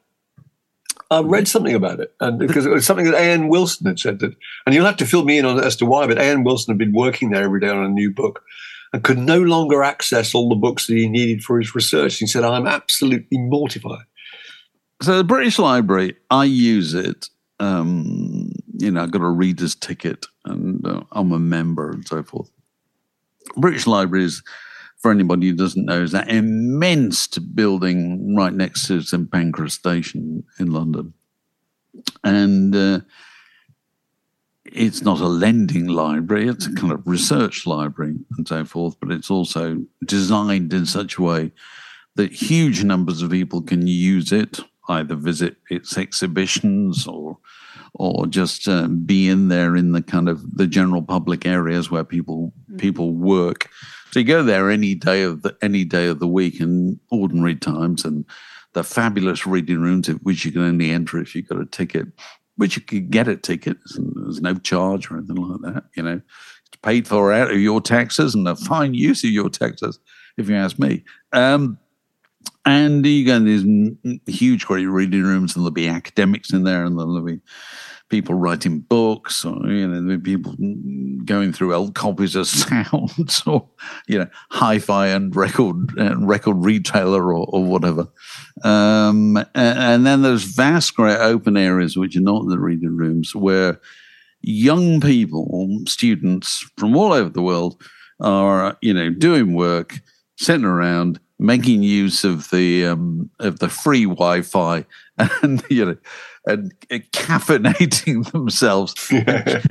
I read something about it, and because it was something that A.N. Wilson had said that, and you'll have to fill me in on as to why. But A.N. Wilson had been working there every day on a new book, and could no longer access all the books that he needed for his research. He said, "I'm absolutely mortified." So the British Library, I use it. Um, you know, I've got a reader's ticket, and uh, I'm a member, and so forth. British Library is, for anybody who doesn't know, is that immense building right next to St Pancras Station in London, and uh, it's not a lending library; it's a kind of research library and so forth. But it's also designed in such a way that huge numbers of people can use it, either visit its exhibitions or or just uh, be in there in the kind of the general public areas where people people work. So you go there any day of the any day of the week in ordinary times, and the fabulous reading rooms at which you can only enter if you've got a ticket, which you could get a ticket. and There's no charge or anything like that. You know, it's paid for out of your taxes and a fine use of your taxes, if you ask me. Um, And you go in these huge, great reading rooms, and there'll be academics in there, and there'll be people writing books, or you know, people going through old copies of [laughs] sounds, or you know, hi-fi and record uh, record retailer, or, or whatever. Um, a- and, then there's vast, great open areas which are not the reading rooms, where young people, students from all over the world, are you know doing work, sitting around, making use of the um, of the free Wi-Fi, [laughs] and you know, and caffeinating [laughs] themselves,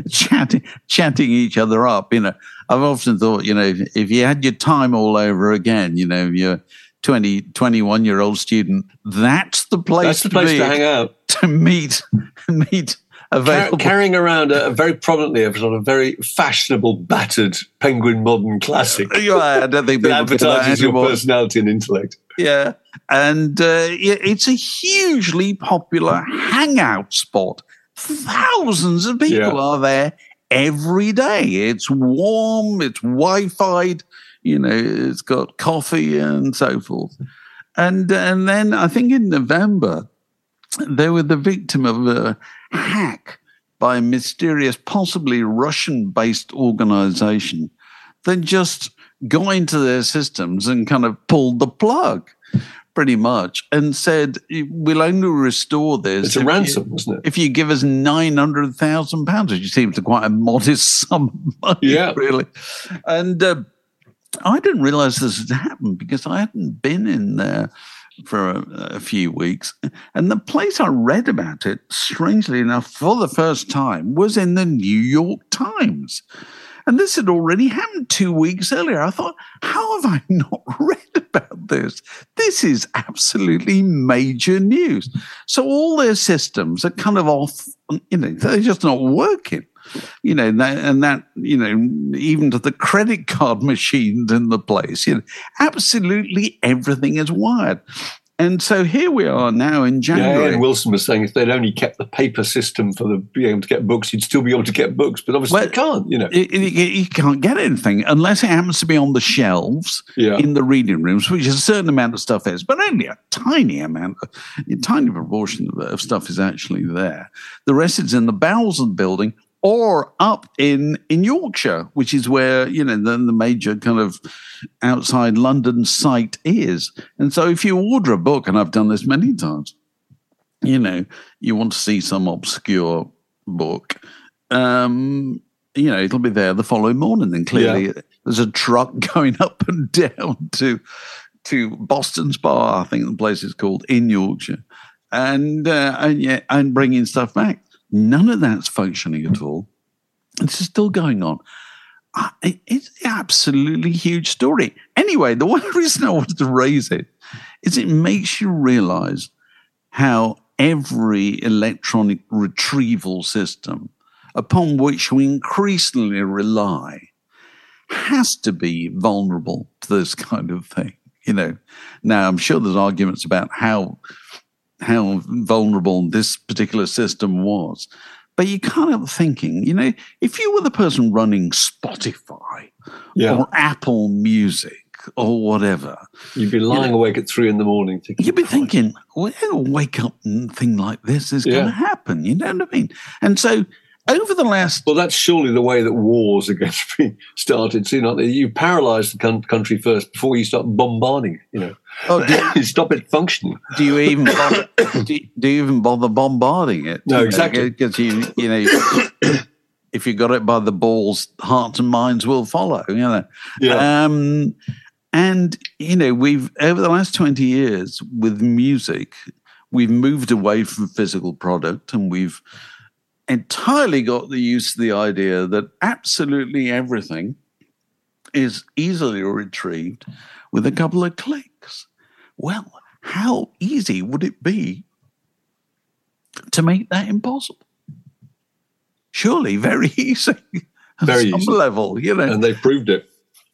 [laughs] chatting chatting each other up. You know, I've often thought, you know, if you had your time all over again, you know, you're 20, 21 year old student, that's the place. That's the place to, to hang out. to meet meet Car- carrying around a, a very prominently a sort of very fashionable, battered Penguin Modern classic Yeah, I don't think that advertises your personality and intellect. Yeah. And uh, it's a hugely popular hangout spot. Thousands of people Yeah. are there every day. It's warm, it's Wi-Fi'd. you know, it's got coffee and so forth. And, and then I think in November, they were the victim of a hack by a mysterious, possibly Russian based organization that just got into their systems and kind of pulled the plug pretty much and said, We'll only restore this. It's a if you- ransom, wasn't it? if you give us nine hundred thousand pounds, which seems to quite a modest [laughs] sum of money, Yeah. really. And uh, I didn't realize this had happened because I hadn't been in there for a, a few weeks. And the place I read about it, strangely enough, for the first time, was in the New York Times. And this had already happened two weeks earlier. I thought, how have I [laughs] not read about this? This is absolutely major news. So all their systems are kind of off, you know, they're just not working. You know, and that, and that, you know, even to the credit card machines in the place, you know, absolutely everything is wired. And so here we are now in Yeah, January. A.N. Wilson was saying if they'd only kept the paper system for the being able to get books, you'd still be able to get books. But obviously, Well, you can't. You know, you can't get anything unless it happens to be on the shelves Yeah. in the reading rooms, which a certain amount of stuff is, but only a tiny amount, a tiny proportion of stuff is actually there. The rest is in the bowels of the building or up in in Yorkshire, which is where you know the, the major kind of outside London site is. And so, if you order a book, and I've done this many times, you know, you want to see some obscure book, um, you know, it'll be there the following morning. Then clearly, there's a truck [laughs] going up and down to to Boston Spa, I think the place is called in Yorkshire, and uh, and yeah, and bringing stuff back. None of that's functioning at all. It's still going on. It's an absolutely huge story. Anyway, the [laughs] one reason I wanted to raise it is it makes you realize how every electronic retrieval system upon which we increasingly rely has to be vulnerable to this kind of thing. You know, now I'm sure there's arguments about how how vulnerable this particular system was. But you can't help thinking, you know, if you were the person running Spotify Yeah. or Apple Music or whatever, you'd be lying awake at three in the morning thinking, you'd be thinking, well, a wake up and thing like this is going to happen. You know what I mean? And so over the last Well, that's surely the way that wars are going [laughs] to be started. So, you know, you paralyze the country first before you start bombarding it. You know, Oh, do, you [laughs] stop it functioning. do you even bother, do, you- do you even bother bombarding it? No, exactly. Because you you know if you got it by the balls, hearts and minds will follow. You know. Yeah. Um, and you know we've over the last twenty years with music, we've moved away from physical product and we've entirely got the use of the idea that absolutely everything is easily retrieved with a couple of clicks. Well, how easy would it be to make that impossible? Surely very [laughs] easy. At Very some easy. level, you know. and they've proved it.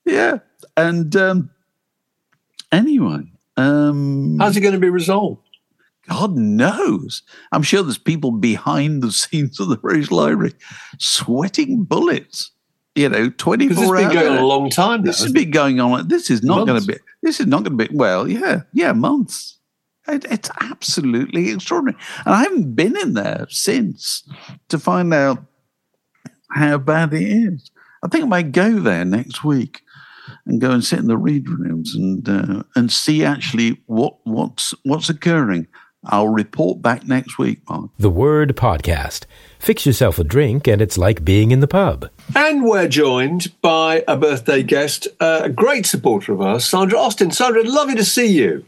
Yeah. And um, anyway, um, How's it going to be resolved? God knows. I'm sure there's people behind the scenes of the British Library sweating bullets you know, twenty Because four it's hours. been going on a long time now. This has been going on. This is not going to be. This is not going to be. Well, yeah, yeah, months. It, it's absolutely extraordinary, and I haven't been in there since to find out how bad it is. I think I might go there next week and go and sit in the read rooms and uh, and see actually what what's what's occurring. I'll report back next week, Mark. The Word Podcast. Fix yourself a drink, and it's like being in the pub. And we're joined by a birthday guest, uh, a great supporter of ours, Sandra Austin. Sandra, lovely to see you.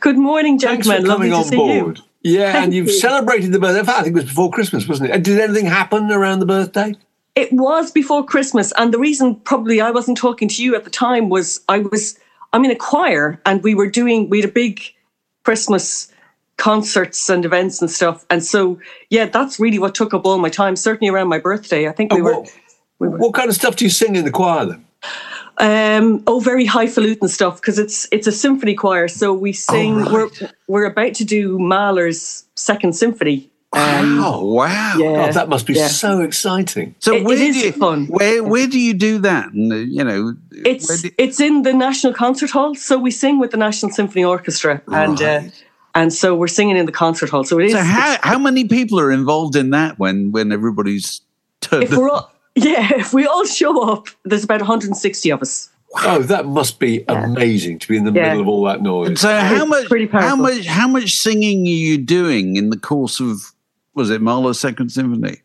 Good morning, Thanks gentlemen. for coming Lovely to on see board. you. Yeah, Thank and you've you. celebrated the birthday. In fact, I think it was before Christmas, wasn't it? And Did anything happen around the birthday? It was before Christmas, and the reason probably I wasn't talking to you at the time was I was I'm in a choir, and we were doing we had a big Christmas concerts and events and stuff, and so yeah, that's really what took up all my time. Certainly around my birthday, I think we And were. Oh, what, what kind of stuff do you sing in the choir then? Um, oh, very highfalutin stuff because it's it's a symphony choir. So we sing. right. We're we're about to do Mahler's Second Symphony. Um, Oh wow! Yeah. Oh, that must be yeah. so exciting. So It- it where is do you, fun. Where where do you do that? And uh, you know, It's do- it's in the National Concert Hall, so we sing with the National Symphony Orchestra, and uh, Right. And so we're singing in the concert hall. So it is. so how how many people are involved in that when when everybody's turned? if we're all, [laughs] yeah, if we all show up, there's about 160 of us. Oh, that must be amazing to be in the Yeah. middle of all that noise. so how much how much how much singing are you doing in the course of was it Mahler's Second Symphony?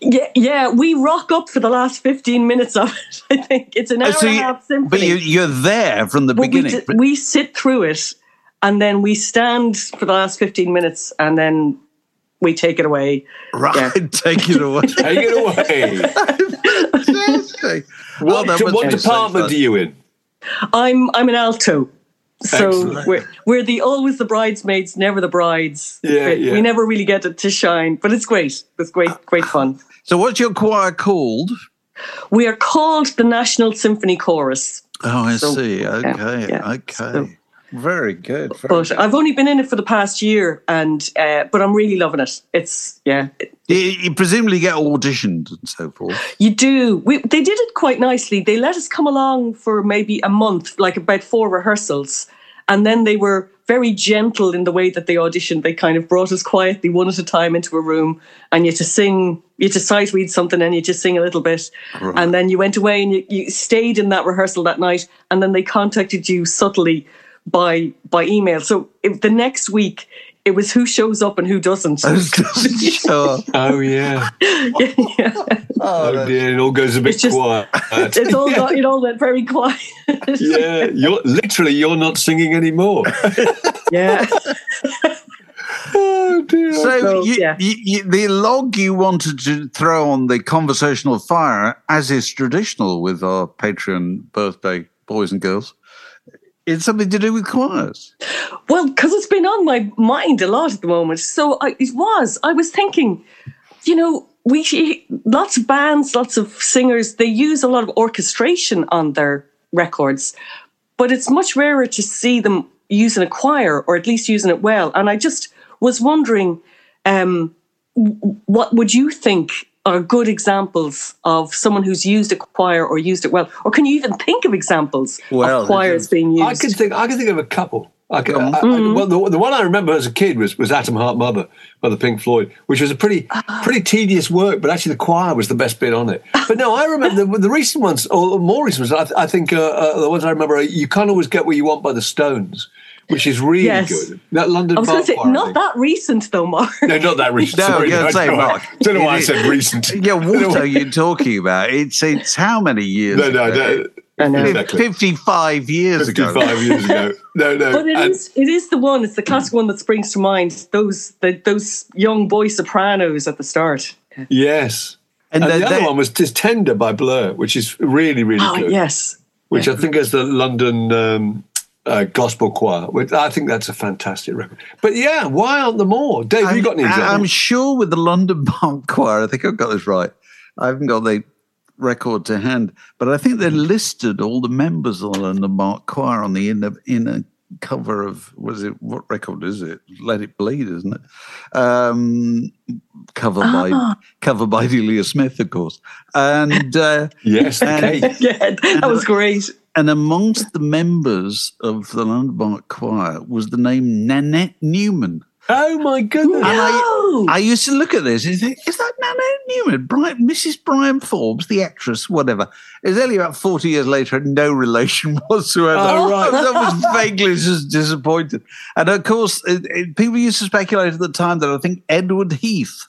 Yeah, yeah, we rock up for the last 15 minutes of it. [laughs] I think it's an uh, hour Oh, so and a half symphony. but you, you're there from the But we, beginning. d- we sit through it, and then we stand for the last 15 minutes, and then we take it away. right, yeah. [laughs] take it away. [laughs] Take it away. Fantastic. Oh, what that what be department are you in? I'm I'm an alto. So Excellent. we're, we're the always the bridesmaids, never the brides. Yeah, yeah. We never really get it to shine, but it's great. It's great, great fun. So what's your choir called? We are called the National Symphony Chorus, Oh, I So, see. yeah, Okay, yeah. okay. So- very good. Very but good. I've only been in it for the past year, and uh, but I'm really loving it. It's yeah, You, you presumably get auditioned and so forth. You do. We, they did it quite nicely. They let us come along for maybe a month, like about four rehearsals. And then they were very gentle in the way that they auditioned. They kind of brought us quietly one at a time into a room and you had to sing, you had to sight read something and you just sing a little bit. And then you went away and you, you stayed in that rehearsal that night. And then they contacted you subtly by by email. So if the next week, it was who shows up and who doesn't. sure. [laughs] Oh yeah. [laughs] yeah. Oh, oh dear, it all goes a bit It's just- quiet. [laughs] It's all got, it all went very quiet. yeah, you're literally you're not singing anymore. yeah. oh dear. So So, you, yeah. you, you, the log you wanted to throw on the conversational fire, as is traditional with our Patreon birthday boys and girls, it's something to do with choirs. Well, because it's been on my mind a lot at the moment. So I, it was. I was thinking, you know, we lots of bands, lots of singers. They use a lot of orchestration on their records, but it's much rarer to see them using a choir or at least using it well. And I just was wondering, um, what would you think are good examples of someone who's used a choir or used it well? Or can you even think of examples Well, of choirs being used? I can think. I can think of a couple. I can, I, I, Mm-hmm. well, the, the one I remember as a kid was, was Atom Heart Mother by the Pink Floyd, which was a pretty Ah. pretty tedious work, but actually the choir was the best bit on it. [laughs] But no, I remember the, the recent ones, or more recent ones. I, th- I think uh, uh, the ones I remember, are "You Can't Always Get What You Want" by the Stones, which is really Yes. good. That London I was going to say, Choir, not that recent though, Mark. No, not that recent. No, I was Sorry, gonna say, no, Mark, Don't know why I it- said recent. Yeah, [laughs] what are you talking about? It's it's how many years? No, no, ago? no. I know. Exactly. Fifty-five years ago. 55 years ago. [laughs] No, no. But it and- is, it is the one. It's the classic one that springs to mind. Those the, those young boy sopranos at the start. Yes. And And, the- the other the- one was "Tis Tender" by Blur, which is really, really Oh good. yes, Which I think is the London um, uh, Gospel Choir. Which I think that's a fantastic record. But yeah, why aren't there more? Dave, have you got any I'm, examples? I'm sure with the London [laughs] Park Choir, I think I've got this right. I haven't got the record to hand, but I think they listed all the members of the London Bach Choir on the inner inner cover of was it what record is it? Let It Bleed, isn't it? Um, cover by Ah. cover by Delia Smith, of course. And uh, Yes, and- [laughs] yeah, that was great. And amongst the members of the London Bach Choir was the name Nanette Newman. Oh my goodness. And I, I used to look at this and think, is that Nanette Newman? Brian, Mrs. Bryan Forbes, the actress, whatever. It was only about 40 years later, had no relation [laughs] whatsoever. Oh, right. I was, I was vaguely just disappointed. And of course, it, it- people used to speculate at the time that I think Edward Heath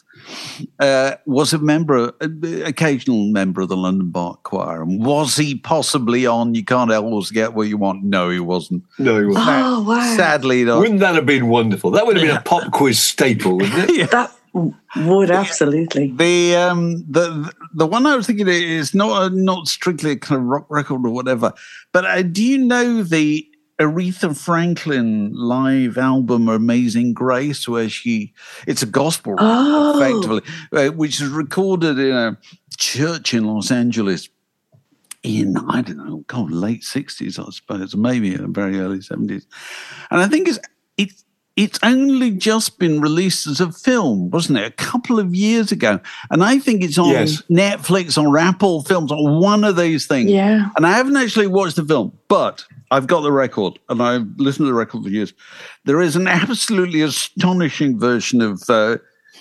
uh, was a member, an occasional member of the London Bach Choir. And was he possibly on You Can't Always Get What You Want? No, he wasn't. No, he wasn't. Oh, wow. Sadly, not. Wouldn't that have been wonderful? That would have been a pop quiz staple, wouldn't it? [laughs] That would absolutely. The um the the one I was thinking is not a, not strictly a kind of rock record or whatever, but uh, do you know the Aretha Franklin live album "Amazing Grace," where she it's a gospel record, Oh. effectively, uh, which is recorded in a church in Los Angeles in I don't know, God, late sixties, I suppose, maybe in the very early seventies, and I think it's it's it's only just been released as a film, wasn't it? A couple of years ago, and I think it's on Yes. Netflix or Apple Films or one of these things. Yeah. And I haven't actually watched the film, but I've got the record and I've listened to the record for years. There is an absolutely astonishing version of. Uh,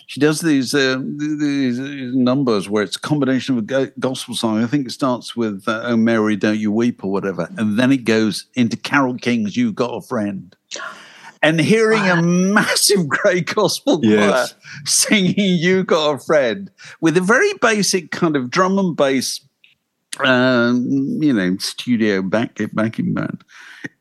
she does these, uh, these these numbers where it's a combination of a gospel song. I think it starts with uh, "Oh Mary, Don't You Weep" or whatever, and then it goes into Carole King's "You Got a Friend." And hearing a massive [laughs] great gospel choir Yes. singing "You Got a Friend" with a very basic kind of drum and bass um, you know, studio back backing band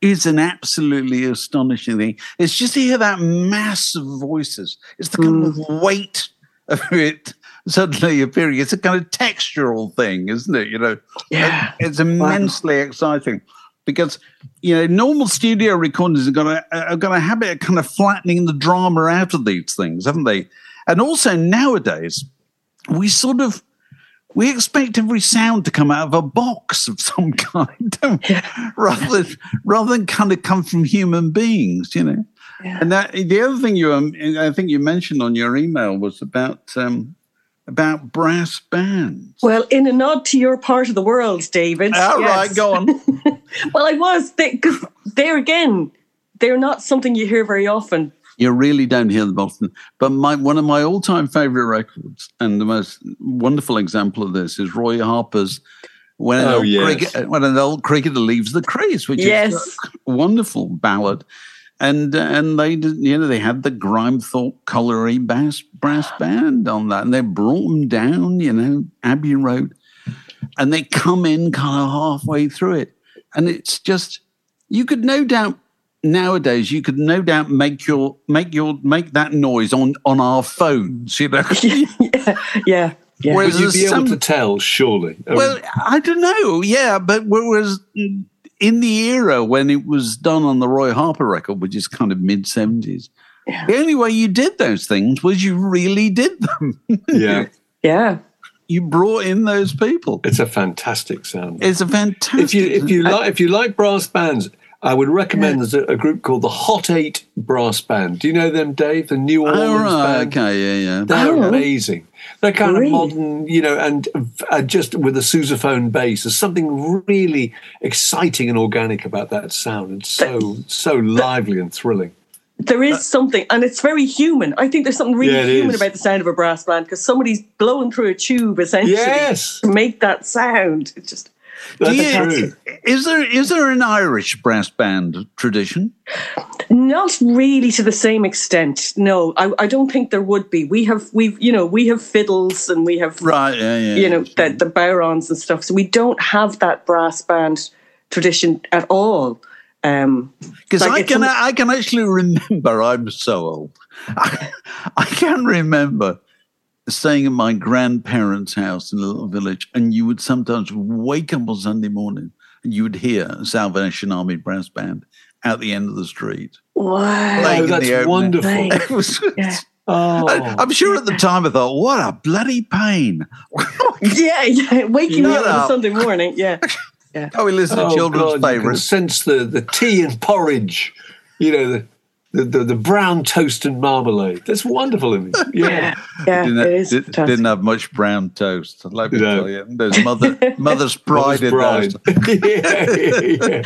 is an absolutely astonishing thing. It's just to hear that mass of voices. It's the kind of weight of it suddenly appearing. It's a kind of textural thing, isn't it? You know, Yeah. it's immensely exciting because you know normal studio recordings have got a have a habit of kind of flattening the drama out of these things, haven't they? And also nowadays, we sort of we expect every sound to come out of a box of some [laughs] kind, rather than rather than kind of come from human beings, you know. And that the other thing you um, I think you mentioned on your email was about um, about brass bands. Well, in a nod to your part of the world, David. Ah, All yes. right, go on. [laughs] Well, I was because there again, they're not something you hear very often. You really don't hear them often. But my one of my all-time favorite records, and the most wonderful example of this, is Roy Harper's "When an, Oh, old, yes. cricket, when an old cricketer leaves the crease," which Yes. is a wonderful ballad. And uh, and they did, you know they had the Grimethorpe Colliery Bass Brass Band on that, and they brought them down, you know, Abbey Road, and they come in kind of halfway through it, and it's just you could no doubt nowadays you could no doubt make your make your make that noise on on our phones you know [laughs] yeah, yeah, yeah. Whereas Would you be there's able to tell, surely? I well i don't know yeah but whereas in the era when it was done on the roy harper record which is kind of mid 70s the only way you did those things was you really did them. [laughs] Yeah, yeah. you brought in those people. It's a fantastic sound. it's a fantastic if you if you like if you like brass bands, I would recommend there's a, a group called the Hot Eight Brass Band. Do you know them, Dave? The New Orleans oh, right, band. okay yeah yeah They're Oh. amazing. They're kind Really? of modern, you know, and uh, just with a sousaphone bass. There's something really exciting and organic about that sound, It's so so lively and thrilling. There is something, and it's very human. I think there's something really Yeah, human is. about the sound of a brass band because somebody's blowing through a tube essentially Yes. to make that sound. It's just you- true. is there is there an irish brass band tradition not really to the same extent. No, I, I don't think there would be. We have we've you know we have fiddles and we have right yeah yeah you know the the bodhráns and stuff. So we don't have that brass band tradition at all. Um, Because like I can an- I can actually remember. I'm so old. [laughs] I, I can remember staying at my grandparents' house in a little village, and you would sometimes wake up on Sunday morning and you would hear a Salvation Army brass band at the end of the street. wow. Oh, that's wonderful. [laughs] It was- Yeah. Oh, I, am sure at the time I thought, "What a bloody pain!" [laughs] Yeah, yeah. Waking me Shut up on a. Sunday morning. Yeah. [laughs] yeah. Oh, we listen to oh children's God, you can favourites. sense the, the tea and porridge You know, the, the, the, the brown toast and marmalade. That's wonderful image. [laughs] Yeah. Yeah, didn't, it have, didn't have much brown toast. Let me No. tell you, there's mother [laughs] mother's pride in Bride. those. [laughs] yeah, yeah, yeah.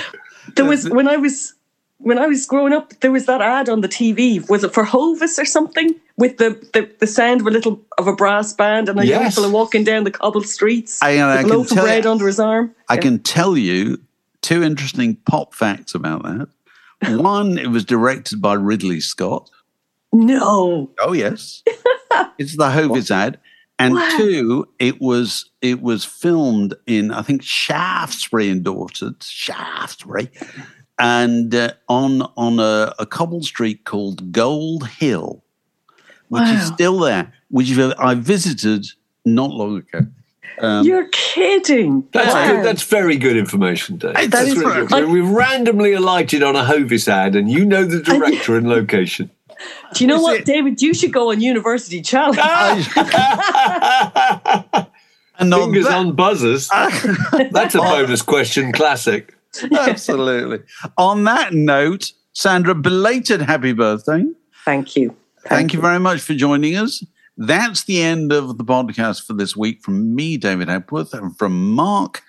There was when I was when I was growing up, there was that ad on the TV. Was it for Hovis or something? With the, the, the sound of a little of a brass band and a young Yes. fella walking down the cobbled streets I- I with can a loaf of tell bread you- under his arm. I Yeah. can tell you two interesting pop facts about that. One, it was directed by Ridley Scott. No. Oh yes, [laughs] it's the Hovis ad. And Wow. two, it was it was filmed in I think Shaftesbury in Dorset, Shaftesbury, and uh, on on a, a cobble street called Gold Hill, which is still there, which I visited not long ago. Um, You're kidding. That's, Wow. good. That's very good information, Dave. That That's is really right. good. We've randomly alighted on a Hovis ad, and you know the director and location. Do you know Is what, it- David? You should go on University Challenge. [laughs] and on Fingers that- on buzzers. [laughs] That's a bonus question classic. Absolutely. On that note, Sandra, belated happy birthday. Thank you. Thank, you very much for joining us. That's the end of the podcast for this week from me, David Hepworth, and from Mark.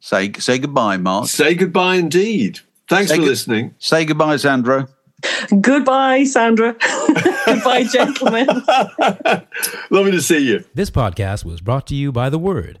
Say say goodbye, Mark. Say goodbye indeed. Thanks Say for good- listening. Say goodbye, Sandra. Goodbye, Sandra. [laughs] Goodbye, gentlemen. [laughs] Lovely to see you. This podcast was brought to you by The Word.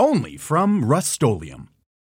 Only from Rust